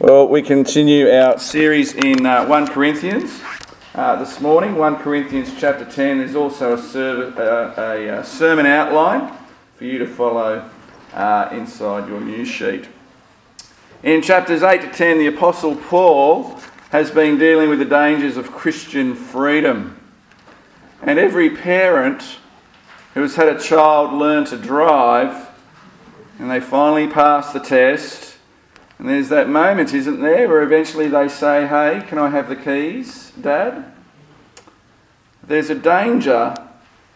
Well, we continue our series in uh, 1 Corinthians uh, this morning. 1 Corinthians chapter 10. There's also a, serv- uh, a, a, sermon outline for you to follow uh, inside your news sheet. In chapters 8 to 10, the Apostle Paul has been dealing with the dangers of Christian freedom. And every parent who has had a child learn to drive and they finally pass the test and there's that moment, isn't there, where eventually they say, Hey, can I have the keys, Dad? There's a danger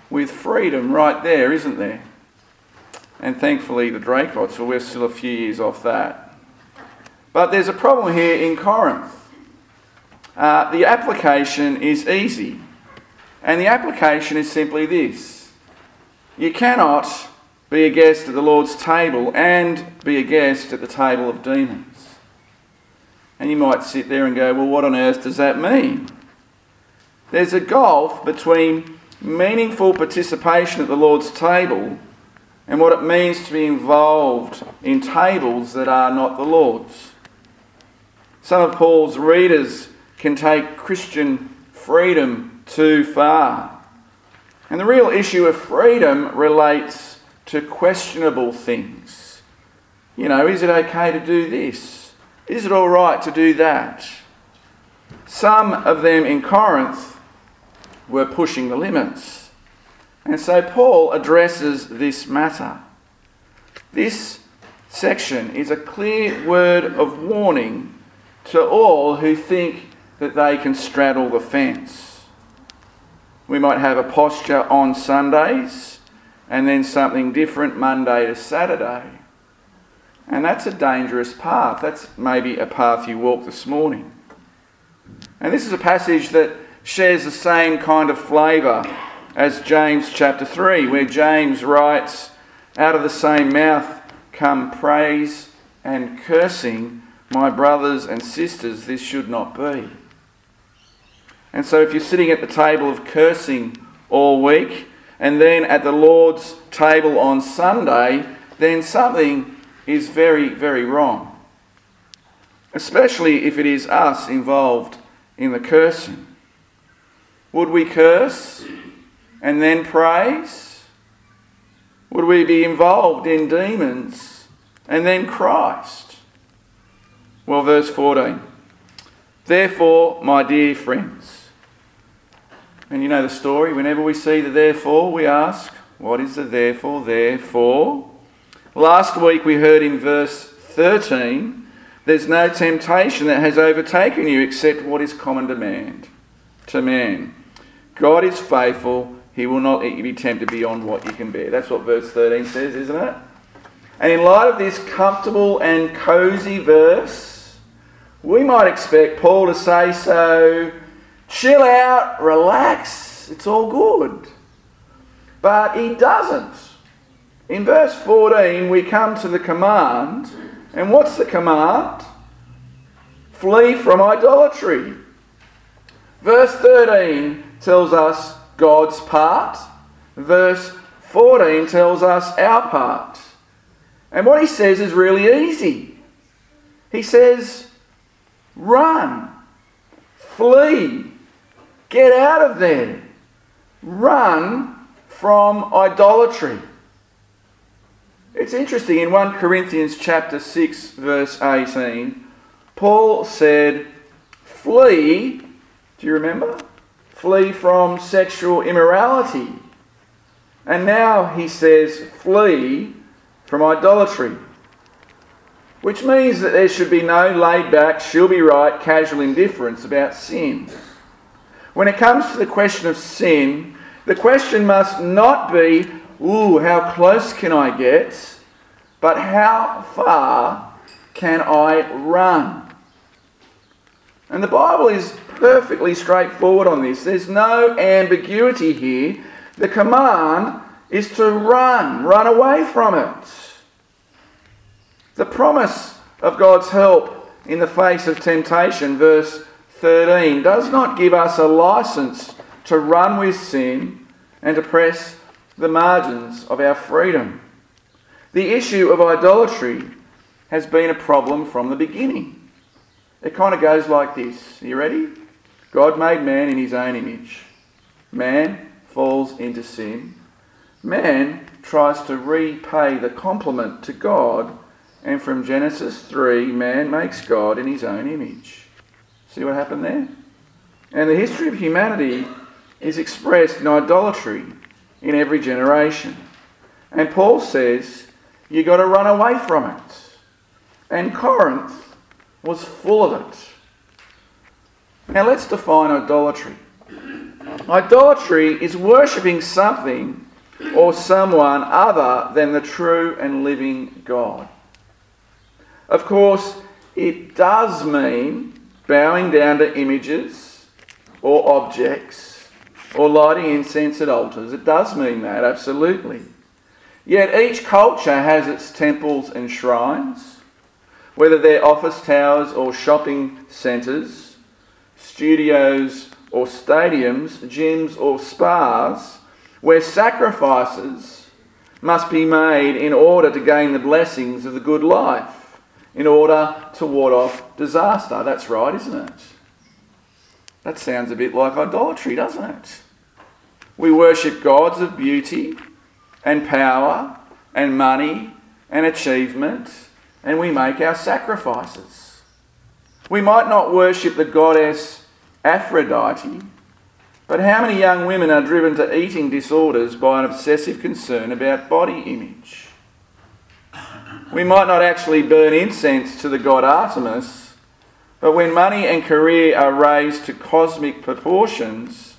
with freedom right there, isn't there? And thankfully, the Draycotts, well, we're still a few years off that. But there's a problem here in Corinth. Uh, the application is easy. And the application is simply this you cannot be a guest at the Lord's table and be a guest at the table of demons. And you might sit there and go, well, what on earth does that mean? There's a gulf between meaningful participation at the Lord's table and what it means to be involved in tables that are not the Lord's. Some of Paul's readers can take Christian freedom too far. And the real issue of freedom relates to questionable things. You know, is it okay to do this? Is it all right to do that? Some of them in Corinth were pushing the limits. And so Paul addresses this matter. This section is a clear word of warning to all who think that they can straddle the fence. We might have a posture on Sundays and then something different Monday to Saturday. And that's a dangerous path. That's maybe a path you walk this morning. And this is a passage that shares the same kind of flavour as James chapter 3, where James writes, Out of the same mouth come praise and cursing. My brothers and sisters, this should not be. And so, if you're sitting at the table of cursing all week, and then at the Lord's table on Sunday, then something is very, very wrong. Especially if it is us involved in the cursing. Would we curse and then praise? Would we be involved in demons and then Christ? Well, verse 14. Therefore, my dear friends, and you know the story. Whenever we see the therefore, we ask, what is the therefore? Therefore. Last week we heard in verse 13, there's no temptation that has overtaken you except what is common demand to man. God is faithful. He will not let you be tempted beyond what you can bear. That's what verse 13 says, isn't it? And in light of this comfortable and cozy verse, we might expect Paul to say so chill out, relax, it's all good. But he doesn't. In verse 14, we come to the command. And what's the command? Flee from idolatry. Verse 13 tells us God's part. Verse 14 tells us our part. And what he says is really easy. He says, run, flee, Get out of there. Run from idolatry. It's interesting in 1 Corinthians chapter 6 verse 18, Paul said, "Flee, do you remember? Flee from sexual immorality." And now he says, "Flee from idolatry." Which means that there should be no laid back, she'll be right, casual indifference about sin. When it comes to the question of sin, the question must not be, ooh, how close can I get? But how far can I run? And the Bible is perfectly straightforward on this. There's no ambiguity here. The command is to run, run away from it. The promise of God's help in the face of temptation, verse 13 does not give us a license to run with sin and to press the margins of our freedom. The issue of idolatry has been a problem from the beginning. It kind of goes like this. Are you ready? God made man in his own image. Man falls into sin. Man tries to repay the compliment to God, and from Genesis 3, man makes God in his own image. See what happened there? And the history of humanity is expressed in idolatry in every generation. And Paul says, you've got to run away from it. And Corinth was full of it. Now let's define idolatry. Idolatry is worshipping something or someone other than the true and living God. Of course, it does mean bowing down to images or objects or lighting incense at altars. It does mean that, absolutely. Yet each culture has its temples and shrines, whether they're office towers or shopping centres, studios or stadiums, gyms or spas, where sacrifices must be made in order to gain the blessings of the good life, in order to ward off disaster. That's right, isn't it? That sounds a bit like idolatry, doesn't it? We worship gods of beauty and power and money and achievement, and we make our sacrifices. We might not worship the goddess Aphrodite, but how many young women are driven to eating disorders by an obsessive concern about body image? We might not actually burn incense to the god Artemis, but when money and career are raised to cosmic proportions,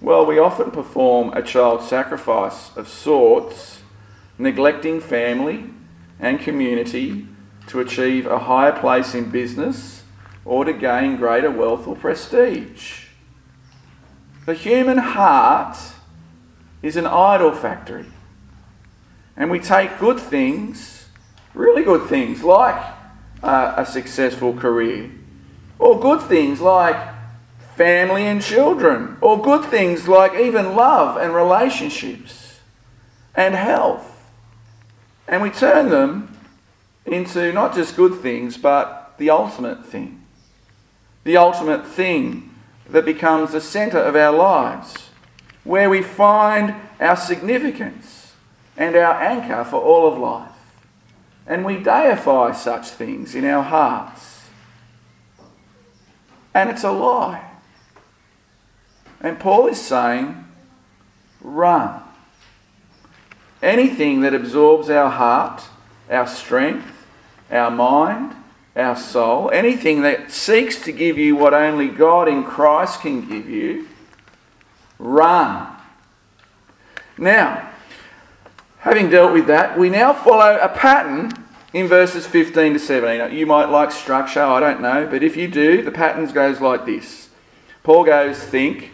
well, we often perform a child sacrifice of sorts, neglecting family and community to achieve a higher place in business or to gain greater wealth or prestige. The human heart is an idol factory. And we take good things, really good things, like uh, a successful career, or good things like family and children, or good things like even love and relationships and health. And we turn them into not just good things, but the ultimate thing. The ultimate thing that becomes the centre of our lives, where we find our significance and our anchor for all of life. And we deify such things in our hearts. And it's a lie. And Paul is saying, run. Anything that absorbs our heart, our strength, our mind, our soul, anything that seeks to give you what only God in Christ can give you, run. Now, having dealt with that, we now follow a pattern in verses 15 to 17. You might like structure, I don't know, but if you do, the pattern goes like this Paul goes, think,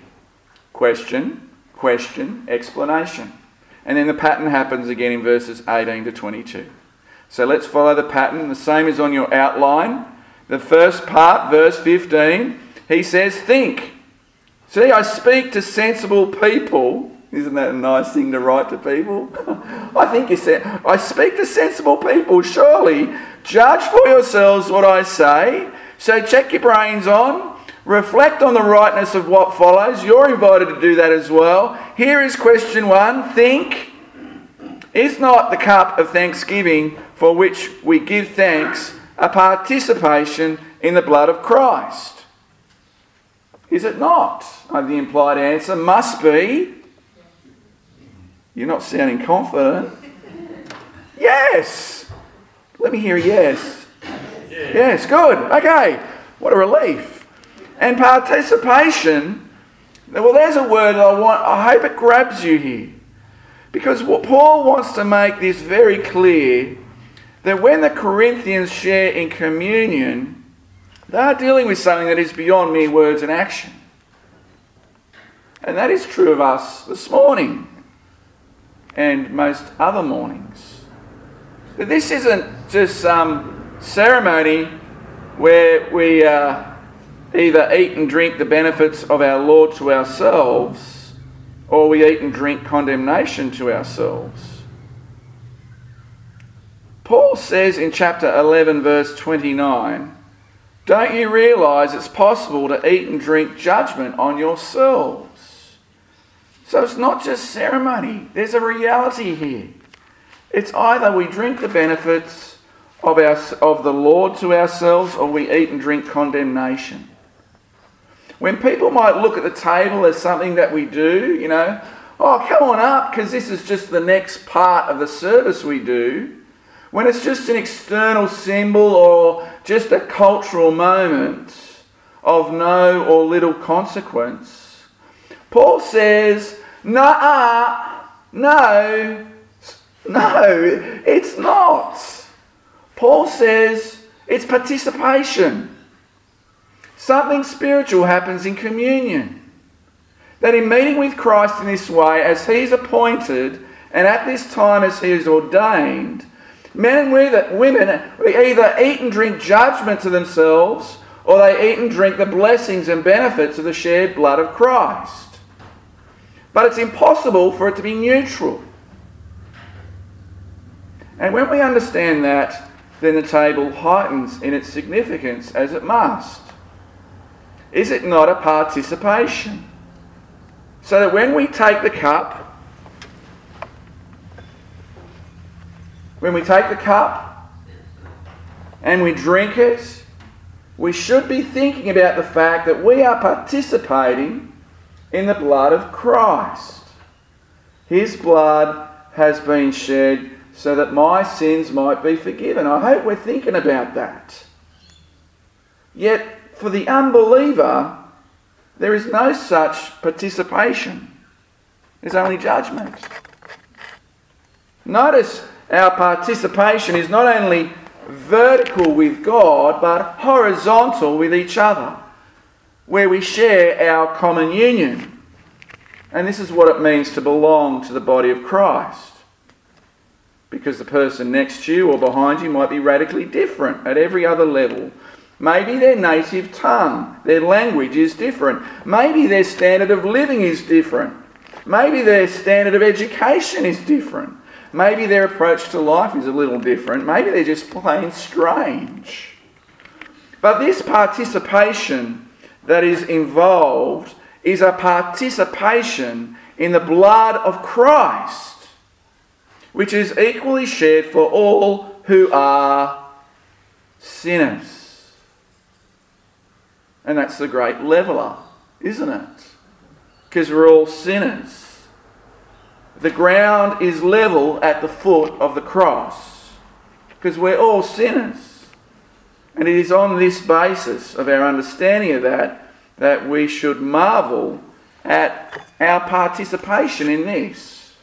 question, question, explanation. And then the pattern happens again in verses 18 to 22. So let's follow the pattern. The same is on your outline. The first part, verse 15, he says, Think. See, I speak to sensible people. Isn't that a nice thing to write to people? I think you said, I speak to sensible people. Surely, judge for yourselves what I say. So check your brains on. Reflect on the rightness of what follows. You're invited to do that as well. Here is question one Think. Is not the cup of thanksgiving for which we give thanks a participation in the blood of Christ? Is it not? Uh, the implied answer must be. You're not sounding confident. Yes. Let me hear yes. Yes, good. Okay. What a relief. And participation, well, there's a word I want, I hope it grabs you here. Because what Paul wants to make this very clear that when the Corinthians share in communion, they are dealing with something that is beyond mere words and action. And that is true of us this morning and most other mornings. But this isn't just some ceremony where we. Uh, either eat and drink the benefits of our Lord to ourselves, or we eat and drink condemnation to ourselves. Paul says in chapter 11, verse 29, Don't you realize it's possible to eat and drink judgment on yourselves? So it's not just ceremony, there's a reality here. It's either we drink the benefits of, our, of the Lord to ourselves or we eat and drink condemnation. When people might look at the table as something that we do, you know, oh, come on up because this is just the next part of the service we do, when it's just an external symbol or just a cultural moment of no or little consequence, Paul says, nah, no, no, it's not. Paul says it's participation. Something spiritual happens in communion. That in meeting with Christ in this way, as He is appointed, and at this time as He is ordained, men and women either eat and drink judgment to themselves, or they eat and drink the blessings and benefits of the shed blood of Christ. But it's impossible for it to be neutral. And when we understand that, then the table heightens in its significance as it must. Is it not a participation? So that when we take the cup, when we take the cup and we drink it, we should be thinking about the fact that we are participating in the blood of Christ. His blood has been shed so that my sins might be forgiven. I hope we're thinking about that. Yet, for the unbeliever, there is no such participation. There's only judgment. Notice our participation is not only vertical with God, but horizontal with each other, where we share our common union. And this is what it means to belong to the body of Christ because the person next to you or behind you might be radically different at every other level. Maybe their native tongue, their language is different. Maybe their standard of living is different. Maybe their standard of education is different. Maybe their approach to life is a little different. Maybe they're just plain strange. But this participation that is involved is a participation in the blood of Christ which is equally shared for all who are sinners. And that's the great leveler, isn't it? Because we're all sinners. The ground is level at the foot of the cross because we're all sinners. And it is on this basis of our understanding of that that we should marvel at our participation in this.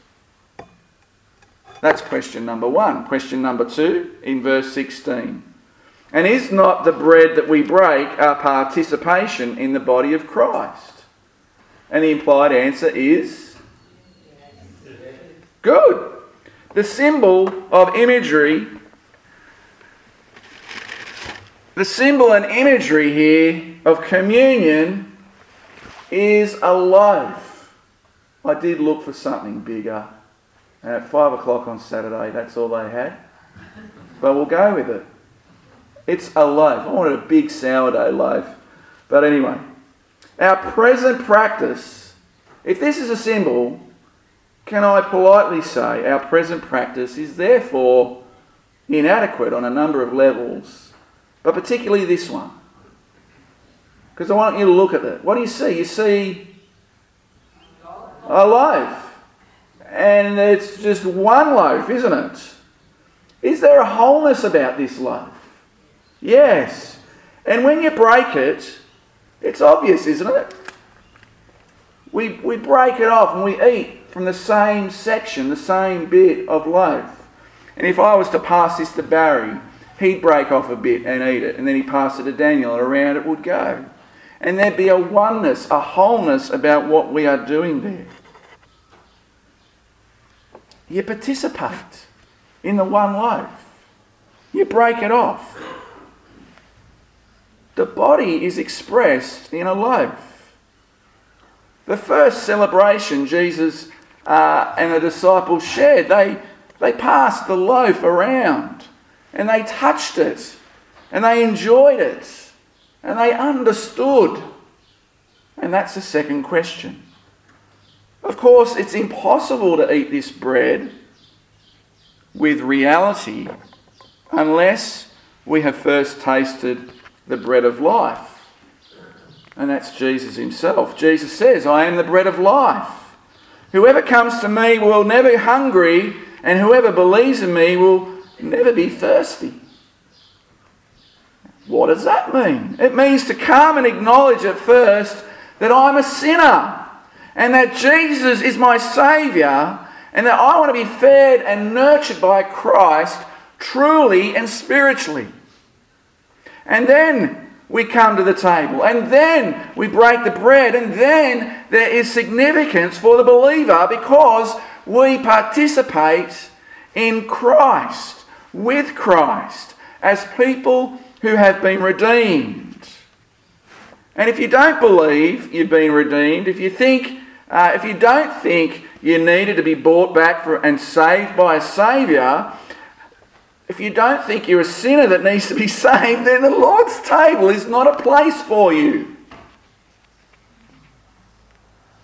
That's question number one. Question number two in verse 16. And is not the bread that we break our participation in the body of Christ? And the implied answer is good. The symbol of imagery, the symbol and imagery here of communion is a loaf. I did look for something bigger. And at five o'clock on Saturday, that's all they had. But we'll go with it. It's a loaf. I wanted a big sourdough loaf. But anyway, our present practice, if this is a symbol, can I politely say our present practice is therefore inadequate on a number of levels, but particularly this one. Because I want you to look at it. What do you see? You see a loaf and it's just one loaf, isn't it? Is there a wholeness about this loaf? Yes. And when you break it, it's obvious, isn't it? We, we break it off and we eat from the same section, the same bit of loaf. And if I was to pass this to Barry, he'd break off a bit and eat it, and then he'd pass it to Daniel, and around it would go. And there'd be a oneness, a wholeness about what we are doing there. You participate in the one loaf. You break it off. The body is expressed in a loaf. The first celebration Jesus uh, and the disciples shared, they, they passed the loaf around and they touched it and they enjoyed it And they understood. And that's the second question. Of course, it's impossible to eat this bread with reality unless we have first tasted the bread of life. And that's Jesus himself. Jesus says, I am the bread of life. Whoever comes to me will never be hungry, and whoever believes in me will never be thirsty. What does that mean? It means to come and acknowledge at first that I'm a sinner and that Jesus is my Saviour and that I want to be fed and nurtured by Christ truly and spiritually. And then we come to the table, and then we break the bread, and then there is significance for the believer because we participate in Christ, with Christ, as people who have been redeemed. And if you don't believe you've been redeemed, if you think, uh, if you don't think you needed to be bought back for, and saved by a Saviour, if you don't think you're a sinner that needs to be saved, then the Lord's table is not a place for you.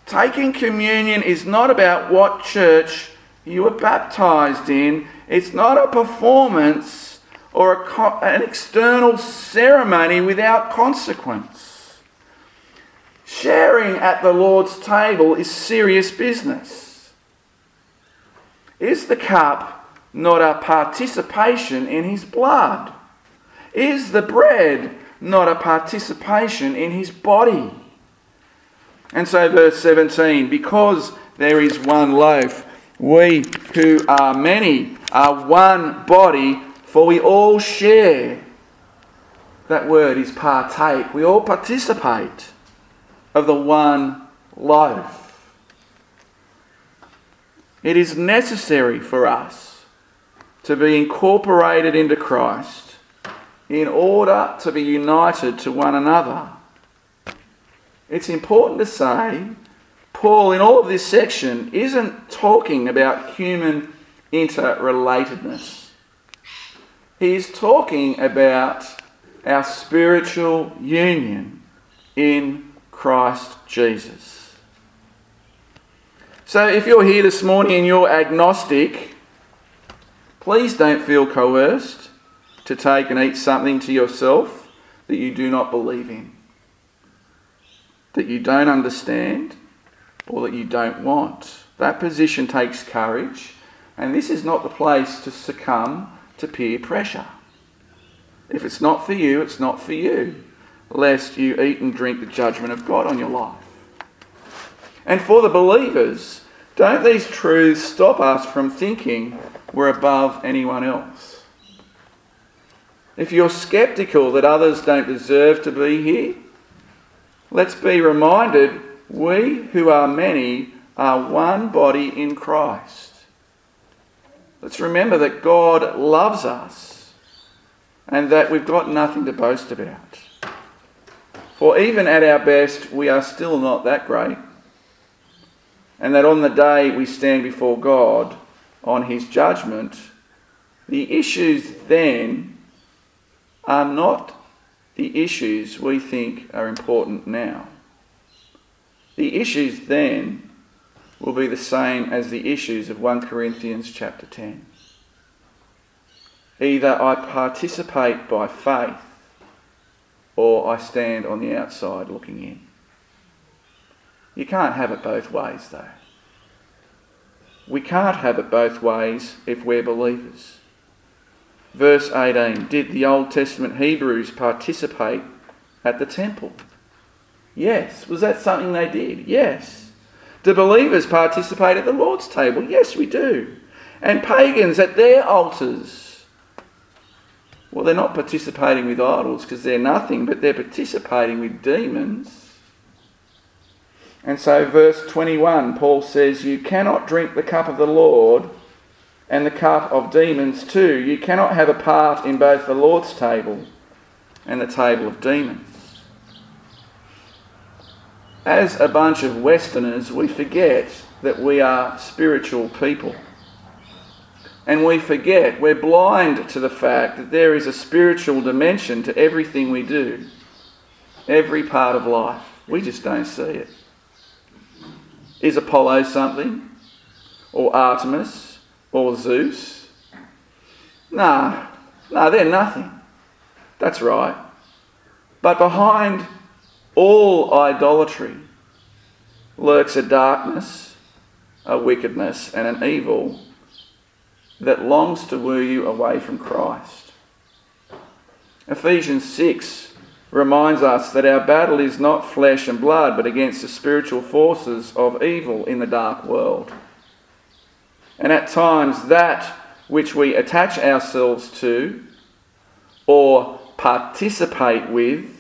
Taking communion is not about what church you were baptized in, it's not a performance or a, an external ceremony without consequence. Sharing at the Lord's table is serious business. Is the cup not a participation in his blood? Is the bread not a participation in his body? And so, verse 17 because there is one loaf, we who are many are one body, for we all share. That word is partake. We all participate of the one loaf. It is necessary for us to be incorporated into Christ in order to be united to one another. It's important to say, Paul, in all of this section, isn't talking about human interrelatedness. He's talking about our spiritual union in Christ Jesus. So if you're here this morning and you're agnostic, Please don't feel coerced to take and eat something to yourself that you do not believe in, that you don't understand, or that you don't want. That position takes courage, and this is not the place to succumb to peer pressure. If it's not for you, it's not for you, lest you eat and drink the judgment of God on your life. And for the believers, don't these truths stop us from thinking we're above anyone else. If you're skeptical that others don't deserve to be here, let's be reminded we who are many are one body in Christ. Let's remember that God loves us and that we've got nothing to boast about. For even at our best, we are still not that great. And that on the day we stand before God, on his judgment, the issues then are not the issues we think are important now. The issues then will be the same as the issues of 1 Corinthians chapter 10. Either I participate by faith or I stand on the outside looking in. You can't have it both ways, though. We can't have it both ways if we're believers. Verse 18 Did the Old Testament Hebrews participate at the temple? Yes. Was that something they did? Yes. Do believers participate at the Lord's table? Yes, we do. And pagans at their altars? Well, they're not participating with idols because they're nothing, but they're participating with demons and so, verse 21, Paul says, You cannot drink the cup of the Lord and the cup of demons too. You cannot have a part in both the Lord's table and the table of demons. As a bunch of Westerners, we forget that we are spiritual people. And we forget, we're blind to the fact that there is a spiritual dimension to everything we do. every part of life. We just don't see it. Is Apollo something? Or Artemis? Or Zeus? Nah, nah, they're nothing. That's right. But behind all idolatry lurks a darkness, a wickedness, and an evil that longs to woo you away from Christ. Ephesians 6 reminds us that our battle is not flesh and blood, but against the spiritual forces of evil in the dark world. And at times, that which we attach ourselves to or participate with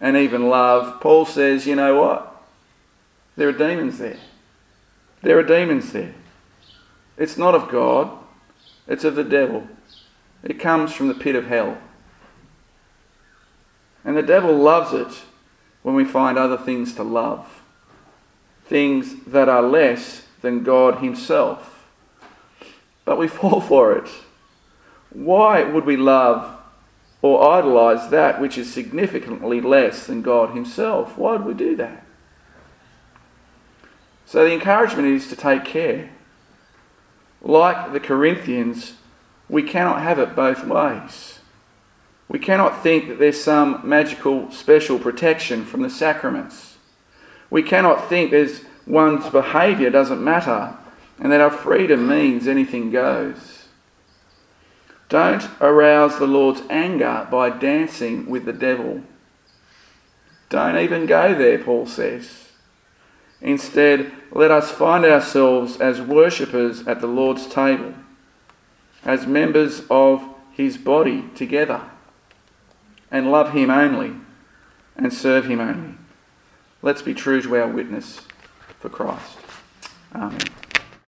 and even love, Paul says, you know what? There are demons there. There are demons there. It's not of God, it's of the devil. It comes from the pit of hell. And the devil loves it when we find other things to love, things that are less than God Himself. But we fall for it. Why would we love or idolize that which is significantly less than God Himself? Why would we do that? So the encouragement is to take care. Like the Corinthians, we cannot have it both ways. We cannot think that there's some magical special protection from the sacraments. We cannot think there's one's behaviour doesn't matter and that our freedom means anything goes. Don't arouse the Lord's anger by dancing with the devil. Don't even go there, Paul says. Instead, let us find ourselves as worshippers at the Lord's table, as members of his body together and love Him only and serve Him only. Let's be true to our witness for Christ. Amen.